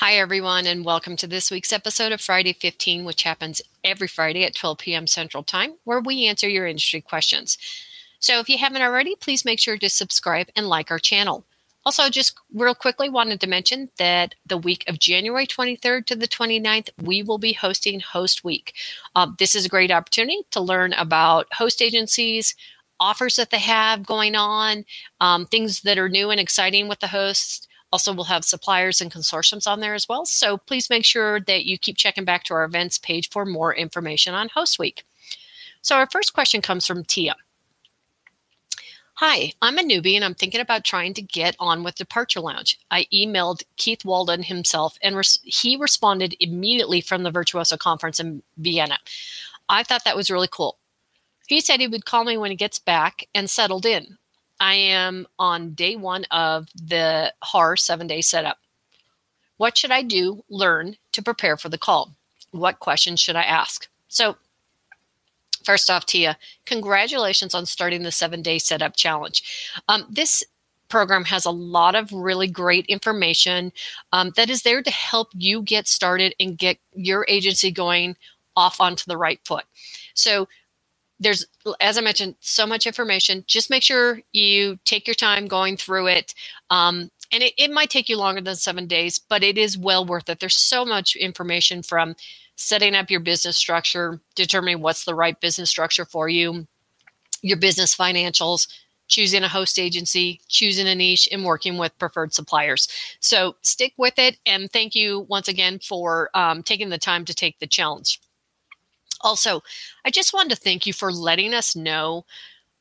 Hi, everyone, and welcome to this week's episode of Friday 15, which happens every Friday at 12 p.m. Central Time, where we answer your industry questions. So if you haven't already, please make sure to subscribe and like our channel. Also, just real quickly, wanted to mention that the week of January 23rd to the 29th, we will be hosting Host Week. Uh, this is a great opportunity to learn about host agencies, offers that they have going on, um, things that are new and exciting with the hosts also, we'll have suppliers and consortiums on there as well. So please make sure that you keep checking back to our events page for more information on Host Week. So, our first question comes from Tia. Hi, I'm a newbie and I'm thinking about trying to get on with Departure Lounge. I emailed Keith Waldon himself and res- he responded immediately from the Virtuoso conference in Vienna. I thought that was really cool. He said he would call me when he gets back and settled in. I am on day one of the HAR seven day setup. What should I do, learn to prepare for the call? What questions should I ask? So, first off, Tia, congratulations on starting the seven day setup challenge. Um, this program has a lot of really great information um, that is there to help you get started and get your agency going off onto the right foot. So, there's as i mentioned so much information. Just make sure you take your time going through it. Um, and it, it might take you longer than seven days but it is well worth it. There's so much information from setting up your business structure determining what's the right business structure for you your business financials choosing a host agency choosing a niche and working with preferred suppliers. So stick with it and thank you once again for um, taking the time to take the challenge also, I just wanted to thank you for letting us know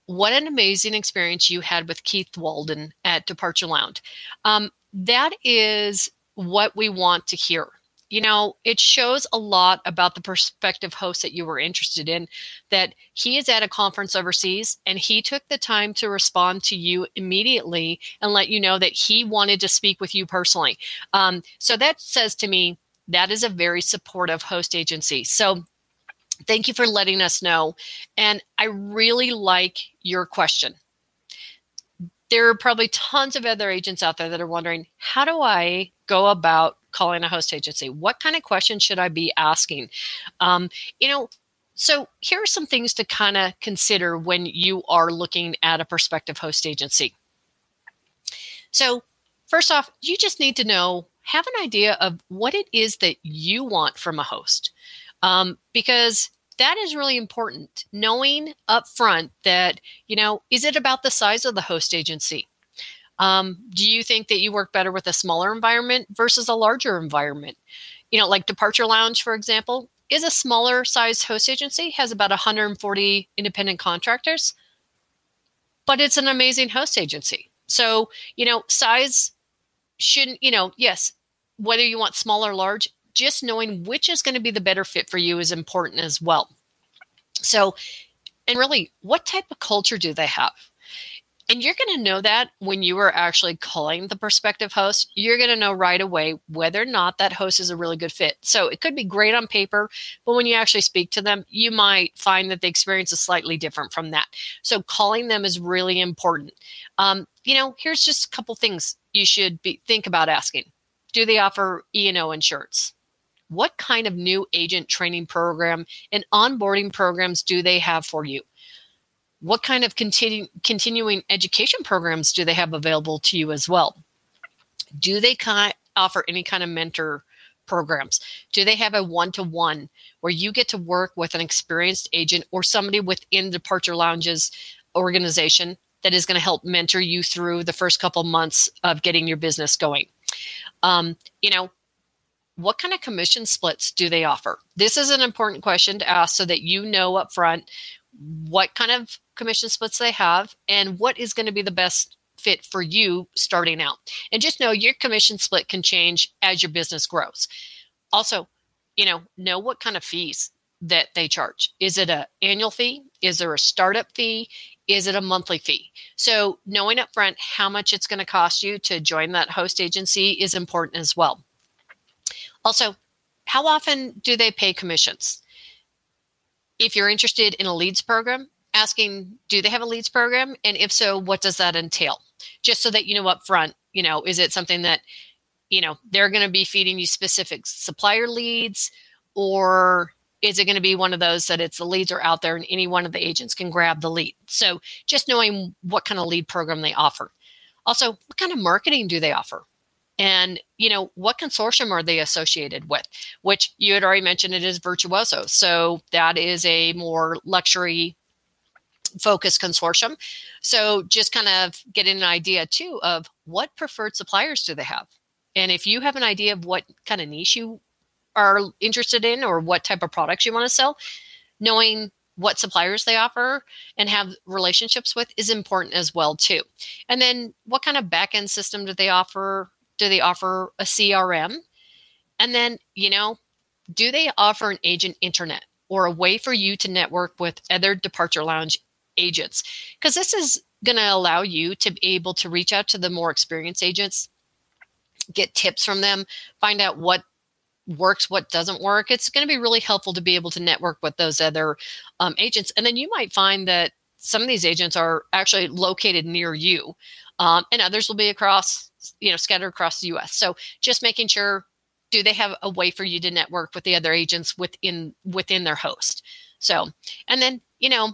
what an amazing experience you had with Keith Waldon at Departure Lounge. Um, that is what we want to hear. You know, it shows a lot about the prospective host that you were interested in. That he is at a conference overseas and he took the time to respond to you immediately and let you know that he wanted to speak with you personally. Um, so that says to me that is a very supportive host agency. So Thank you for letting us know. And I really like your question. There are probably tons of other agents out there that are wondering how do I go about calling a host agency? What kind of questions should I be asking? Um, you know, so here are some things to kind of consider when you are looking at a prospective host agency. So, first off, you just need to know, have an idea of what it is that you want from a host um, because that is really important. Knowing up front that, you know, is it about the size of the host agency? Um, do you think that you work better with a smaller environment versus a larger environment? You know, like Departure Lounge, for example, is a smaller size host agency, has about 140 independent contractors, but it's an amazing host agency. So, you know, size shouldn't, you know, yes, whether you want small or large, just knowing which is going to be the better fit for you is important as well. So, and really, what type of culture do they have? And you're going to know that when you are actually calling the prospective host, you're going to know right away whether or not that host is a really good fit. So it could be great on paper, but when you actually speak to them, you might find that the experience is slightly different from that. So calling them is really important. Um, you know, here's just a couple things you should be think about asking. Do they offer E&O insurance? What kind of new agent training program and onboarding programs do they have for you? What kind of continu- continuing education programs do they have available to you as well? Do they offer any kind of mentor programs? Do they have a one to one where you get to work with an experienced agent or somebody within Departure Lounge's organization that is going to help mentor you through the first couple months of getting your business going? Um, you know, what kind of commission splits do they offer? This is an important question to ask so that you know up front what kind of commission splits they have and what is going to be the best fit for you starting out. And just know your commission split can change as your business grows. Also, you know, know what kind of fees that they charge. Is it a annual fee? Is there a startup fee? Is it a monthly fee? So knowing up front how much it's going to cost you to join that host agency is important as well. Also, how often do they pay commissions? If you're interested in a leads program, asking, do they have a leads program? And if so, what does that entail? Just so that you know up front, you know, is it something that you know, they're going to be feeding you specific supplier leads or is it going to be one of those that it's the leads are out there and any one of the agents can grab the lead? So just knowing what kind of lead program they offer. Also, what kind of marketing do they offer? And, you know, what consortium are they associated with? Which you had already mentioned it is Virtuoso. So that is a more luxury focused consortium. So just kind of getting an idea too of what preferred suppliers do they have? And if you have an idea of what kind of niche you are interested in or what type of products you want to sell, knowing what suppliers they offer and have relationships with is important as well too. And then what kind of backend system do they offer? Do they offer a CRM? And then, you know, do they offer an agent internet or a way for you to network with other departure lounge agents? Because this is going to allow you to be able to reach out to the more experienced agents, get tips from them, find out what works, what doesn't work. It's going to be really helpful to be able to network with those other um, agents. And then you might find that some of these agents are actually located near you, um, and others will be across, you know, scattered across the U.S. So just making sure do they have a way for you to network with the other agents within within their host. So, and then you know,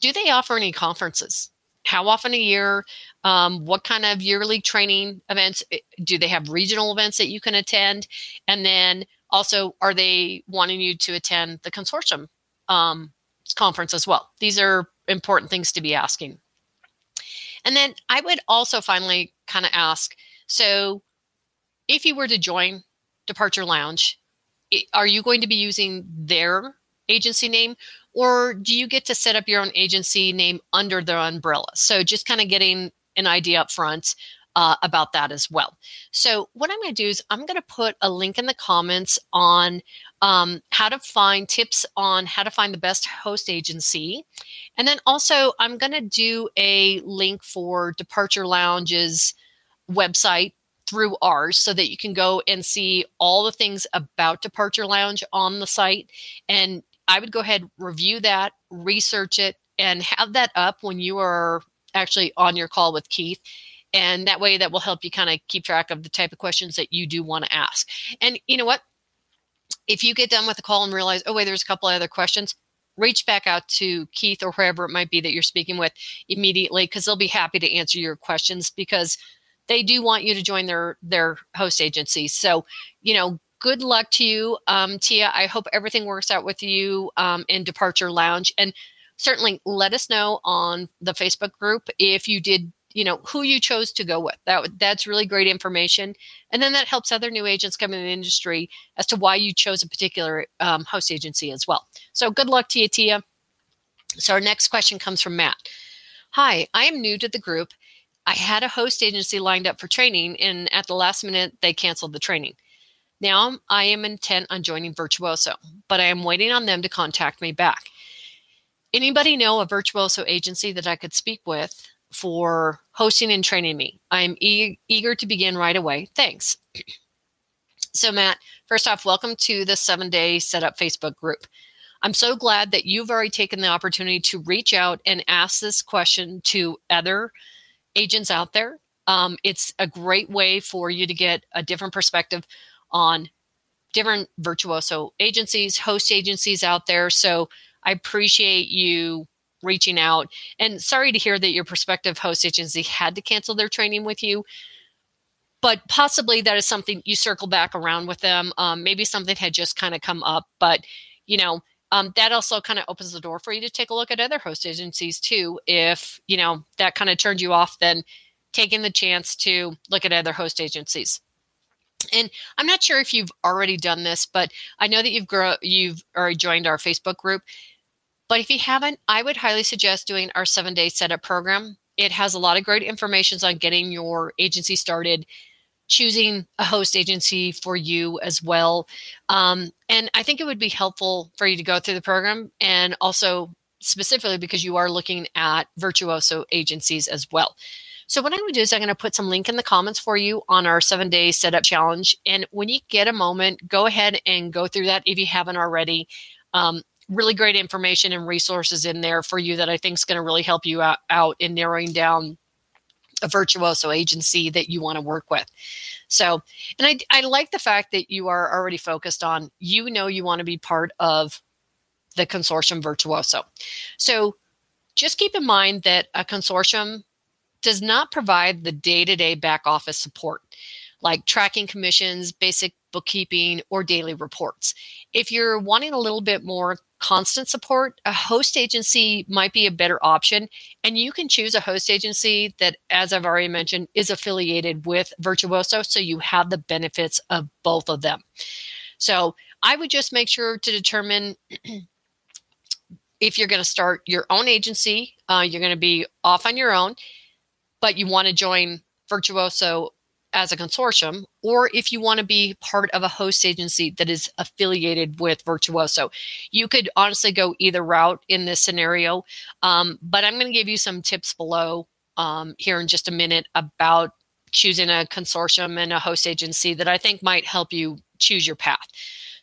do they offer any conferences? how often a year um, what kind of yearly training events do they have regional events that you can attend and then also are they wanting you to attend the consortium um, conference as well these are important things to be asking and then i would also finally kind of ask so if you were to join departure lounge are you going to be using their agency name or do you get to set up your own agency name under their umbrella? So just kind of getting an idea up front uh, about that as well. So what I'm going to do is I'm going to put a link in the comments on um, how to find tips on how to find the best host agency. And then also I'm going to do a link for Departure Lounge's website through ours so that you can go and see all the things about Departure Lounge on the site and I would go ahead, review that, research it, and have that up when you are actually on your call with Keith. And that way, that will help you kind of keep track of the type of questions that you do want to ask. And you know what? If you get done with the call and realize, oh, wait, there's a couple other questions, reach back out to Keith or whoever it might be that you're speaking with immediately because they'll be happy to answer your questions because they do want you to join their their host agency. So, you know, good luck to you, um, Tia. I hope everything works out with you um, in Departure Lounge. And certainly let us know on the Facebook group if you did, you know, who you chose to go with. That that's really great information, and then that helps other new agents come in the industry as to why you chose a particular um, host agency as well. So good luck to you, Tia. So our next question comes from Matt. Hi, I am new to the group. I had a host agency lined up for training, and at the last minute, they canceled the training. Now I am intent on joining Virtuoso, but I am waiting on them to contact me back. Anybody know a Virtuoso agency that I could speak with for hosting and training me? I'm e- eager to begin right away. Thanks. so, Matt, first off, welcome to the seven day setup Facebook group. I'm so glad that you've already taken the opportunity to reach out and ask this question to other agents out there. Um, it's a great way for you to get a different perspective on different virtuoso agencies, host agencies out there. So I appreciate you reaching out. And sorry to hear that your prospective host agency had to cancel their training with you. But possibly that is something you circle back around with them. Um, maybe something had just kind of come up, but you know, um, that also kind of opens the door for you to take a look at other host agencies too. If you know that kind of turned you off, then taking the chance to look at other host agencies. And I'm not sure if you've already done this, but I know that you've grow, you've already joined our Facebook group. But if you haven't, I would highly suggest doing our seven day setup program. It has a lot of great information on getting your agency started, choosing a host agency for you as well. Um, and I think it would be helpful for you to go through the program and also specifically because you are looking at virtuoso agencies as well. So what I'm going to do is I'm going to put some link in the comments for you on our seven day setup challenge. And when you get a moment, go ahead and go through that if you haven't already. Um, really great information and resources in there for you that I think is going to really help you out, out in narrowing down a virtuoso agency that you want to work with. So, and I, I like the fact that you are already focused on, you know, you want to be part of the consortium virtuoso. So, just keep in mind that a consortium does not provide the day to day back office support like tracking commissions, basic bookkeeping, or daily reports. If you're wanting a little bit more constant support, a host agency might be a better option. And you can choose a host agency that, as I've already mentioned, is affiliated with Virtuoso. So you have the benefits of both of them. So I would just make sure to determine if you're going to start your own agency, uh, you're going to be off on your own, but you want to join Virtuoso as a consortium, or if you want to be part of a host agency that is affiliated with Virtuoso. You could honestly go either route in this scenario, um, but I'm going to give you some tips below um, here in just a minute about choosing a consortium and a host agency that I think might help you choose your path.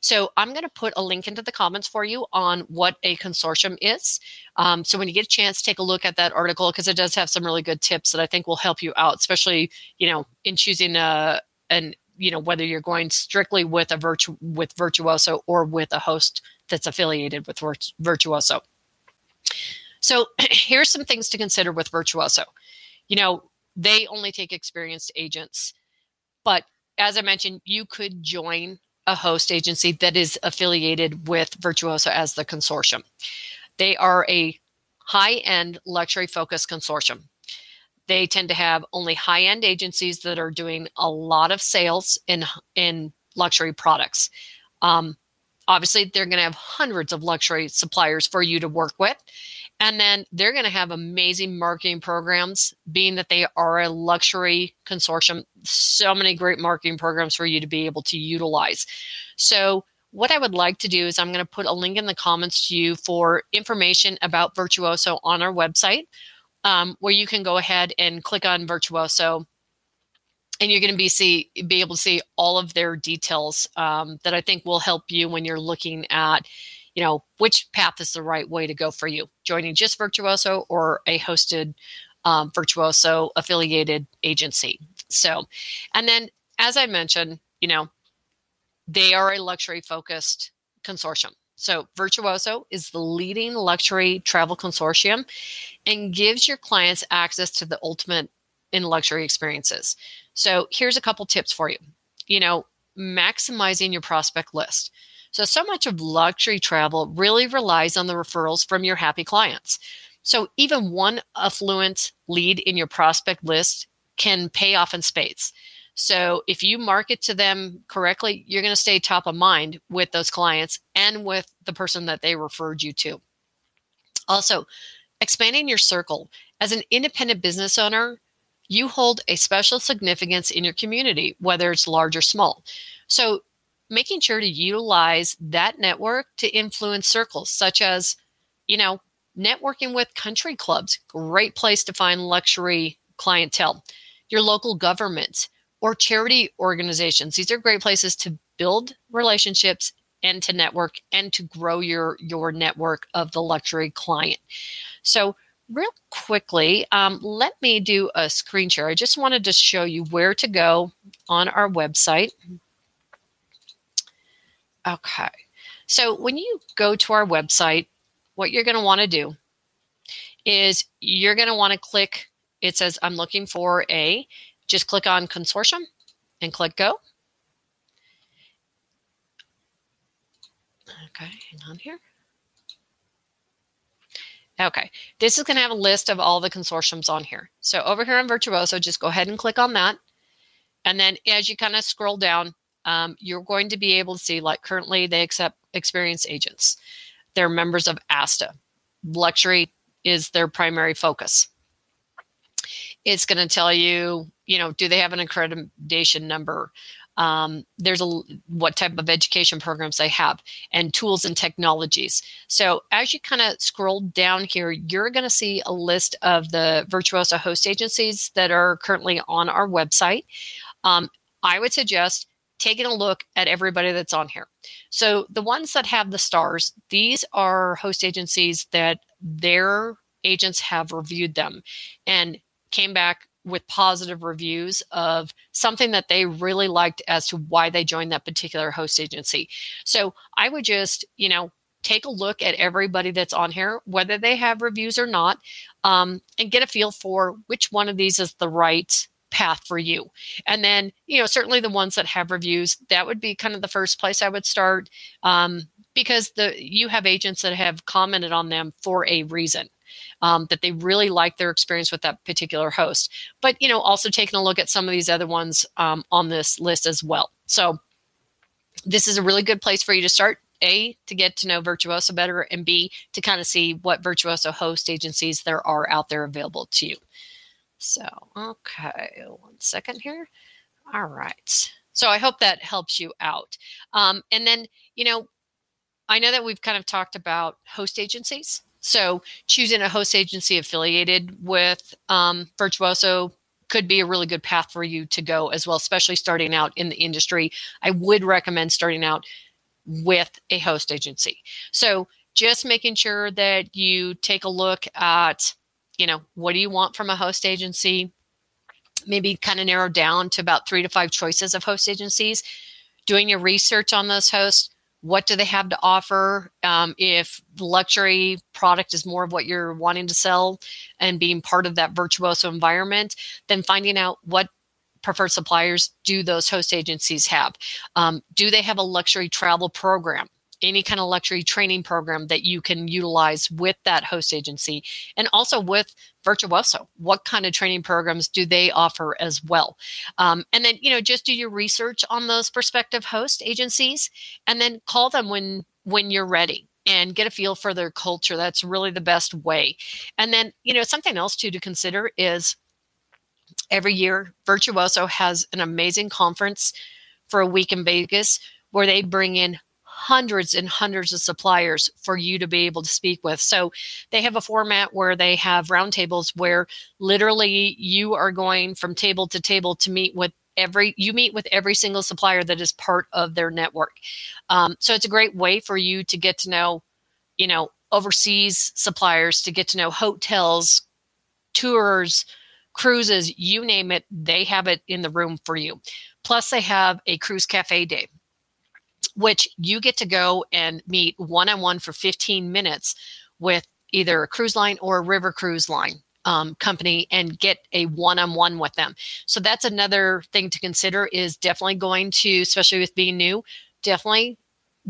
So I'm going to put a link into the comments for you on what a consortium is. Um, so when you get a chance, take a look at that article because it does have some really good tips that I think will help you out, especially you know in choosing a an you know whether you're going strictly with a virtu with virtuoso or with a host that's affiliated with virtuoso. So here's some things to consider with virtuoso. You know they only take experienced agents, but as I mentioned, you could join a host agency that is affiliated with Virtuoso as the consortium. They are a high end luxury focused consortium. They tend to have only high end agencies that are doing a lot of sales in, in luxury products. Um, obviously, they're going to have hundreds of luxury suppliers for you to work with. And then they're going to have amazing marketing programs, being that they are a luxury consortium. So many great marketing programs for you to be able to utilize. So, what I would like to do is I'm going to put a link in the comments to you for information about Virtuoso on our website, um, where you can go ahead and click on Virtuoso and you're going to be see be able to see all of their details um, that I think will help you when you're looking at you know, which path is the right way to go for you, joining just Virtuoso or a hosted um, Virtuoso affiliated agency. So, and then as I mentioned, you know, they are a luxury focused consortium. So, Virtuoso is the leading luxury travel consortium and gives your clients access to the ultimate in luxury experiences. So, here's a couple tips for you. You know, maximizing your prospect list. So, so much of luxury travel really relies on the referrals from your happy clients. So, even one affluent lead in your prospect list can pay off in spades. So, if you market to them correctly, you're going to stay top of mind with those clients and with the person that they referred you to. Also, expanding your circle. As an independent business owner, you hold a special significance in your community, whether it's large or small. So, making sure to utilize that network to influence circles such as you know networking with country clubs great place to find luxury clientele your local government or charity organizations. These are great places to build relationships and to network and to grow your your network of the luxury client. So real quickly um, let me do a screen share. I just wanted to show you where to go on our website Okay. So when you go to our website, what you're going to want to do is you're going to want to click, it says, I'm looking for a, just click on consortium and click go. Okay, hang on here. Okay, this is going to have a list of all the consortiums on here. So over here on Virtuoso, just go ahead and click on that. And then as you kind of scroll down, um, you're going to be able to see like currently they accept experienced agents. They're members of ASTA. Luxury is their primary focus. It's going to tell you, you know, do they have an accreditation number? Um, there's a what type of education programs they have and tools and technologies. So as you kind of scroll down here, you're going to see a list of the Virtuoso host agencies that are currently on our website. Um, I would suggest taking a look at everybody that's on here. So the ones that have the stars, these are host agencies that their agents have reviewed them and came back with positive reviews of something that they really liked as to why they joined that particular host agency. So I would just, you know, take a look at everybody that's on here, whether they have reviews or not, um, and get a feel for which one of these is the right path for you. And then, you know, certainly the ones that have reviews, that would be kind of the first place I would start um, because the you have agents that have commented on them for a reason. Um, that they really like their experience with that particular host. But you know, also taking a look at some of these other ones um, on this list as well. So this is a really good place for you to start. A, to get to know Virtuoso better, and B, to kind of see what Virtuoso host agencies there are out there available to you. So, okay, one second here. All right. So I hope that helps you out. Um, and then, you know, I know that we've kind of talked about host agencies. So choosing a host agency affiliated with um, Virtuoso could be a really good path for you to go as well, especially starting out in the industry. I would recommend starting out with a host agency. So just making sure that you take a look at, you know, what do you want from a host agency? Maybe kind of narrow down to about three to five choices of host agencies. Doing your research on those hosts, what do they have to offer um, if luxury product is more of what you're wanting to sell and being part of that virtuoso environment then finding out what preferred suppliers do those host agencies have? Um, do they have a luxury travel program? Any kind of luxury training program that you can utilize with that host agency and also with Virtuoso. What kind of training programs do they offer as well? Um, and then, you know, just do your research on those prospective host agencies and then call them when when you're ready and get a feel for their culture. That's really the best way. And then, you know, something else too to consider is every year, Virtuoso has an amazing conference for a week in Vegas where they bring in hundreds and hundreds of suppliers for you to be able to speak with. So they have a format where they have roundtables where literally you are going from table to table to meet with every you meet with every single supplier that is part of their network. Um, so it's a great way for you to get to know, you know, overseas suppliers, to get to know hotels, tours, cruises, you name it, they have it in the room for you. Plus, they have a cruise cafe day, which you get to go and meet one on one for 15 minutes with either a cruise line or a river cruise line um, company and get a one-on-one with them. So that's another thing to consider is definitely going to especially with being new definitely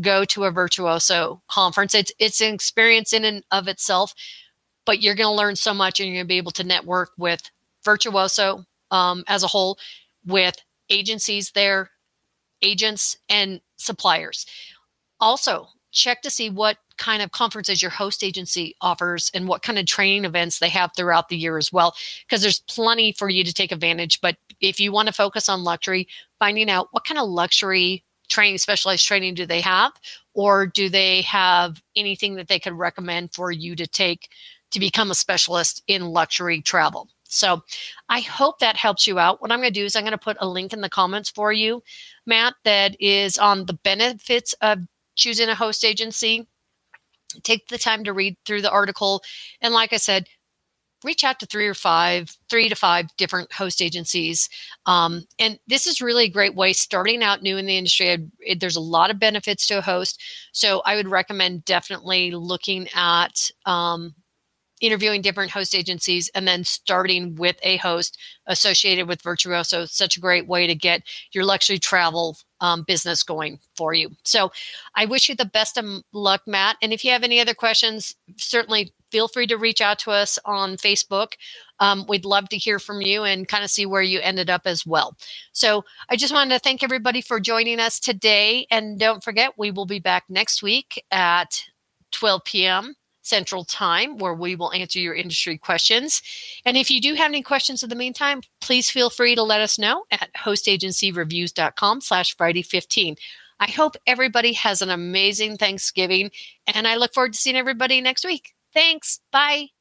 go to a virtuoso conference. It's it's an experience in and of itself but you're going to learn so much and you're going to be able to network with Virtuoso um, as a whole with agencies there, agents, and suppliers. Also, check to see what kind of conferences your host agency offers and what kind of training events they have throughout the year as well because there's plenty for you to take advantage but if you want to focus on luxury finding out what kind of luxury training specialized training do they have or do they have anything that they could recommend for you to take to become a specialist in luxury travel so I hope that helps you out. What I'm going to do is I'm going to put a link in the comments for you, Matt, that is on the benefits of choosing a host agency. Take the time to read through the article. And like I said, reach out to three or five, three to five different host agencies. Um, and this is really a great way starting out new in the industry. I'd, there's a lot of benefits to a host. So I would recommend definitely looking at um, interviewing different host agencies and then starting with a host associated with Virtuoso. Such a great way to get your luxury travel um, business going for you. So I wish you the best of luck, Matt. And if you have any other questions, certainly feel free to reach out to us on Facebook. Um, we'd love to hear from you and kind of see where you ended up as well. So I just wanted to thank everybody for joining us today. And don't forget, we will be back next week at 12 p.m. Central Time, where we will answer your industry questions. And if you do have any questions in the meantime, please feel free to let us know at hostagencyreviews.com slash Friday 15. I hope everybody has an amazing Thanksgiving, and I look forward to seeing everybody next week. Thanks. Bye.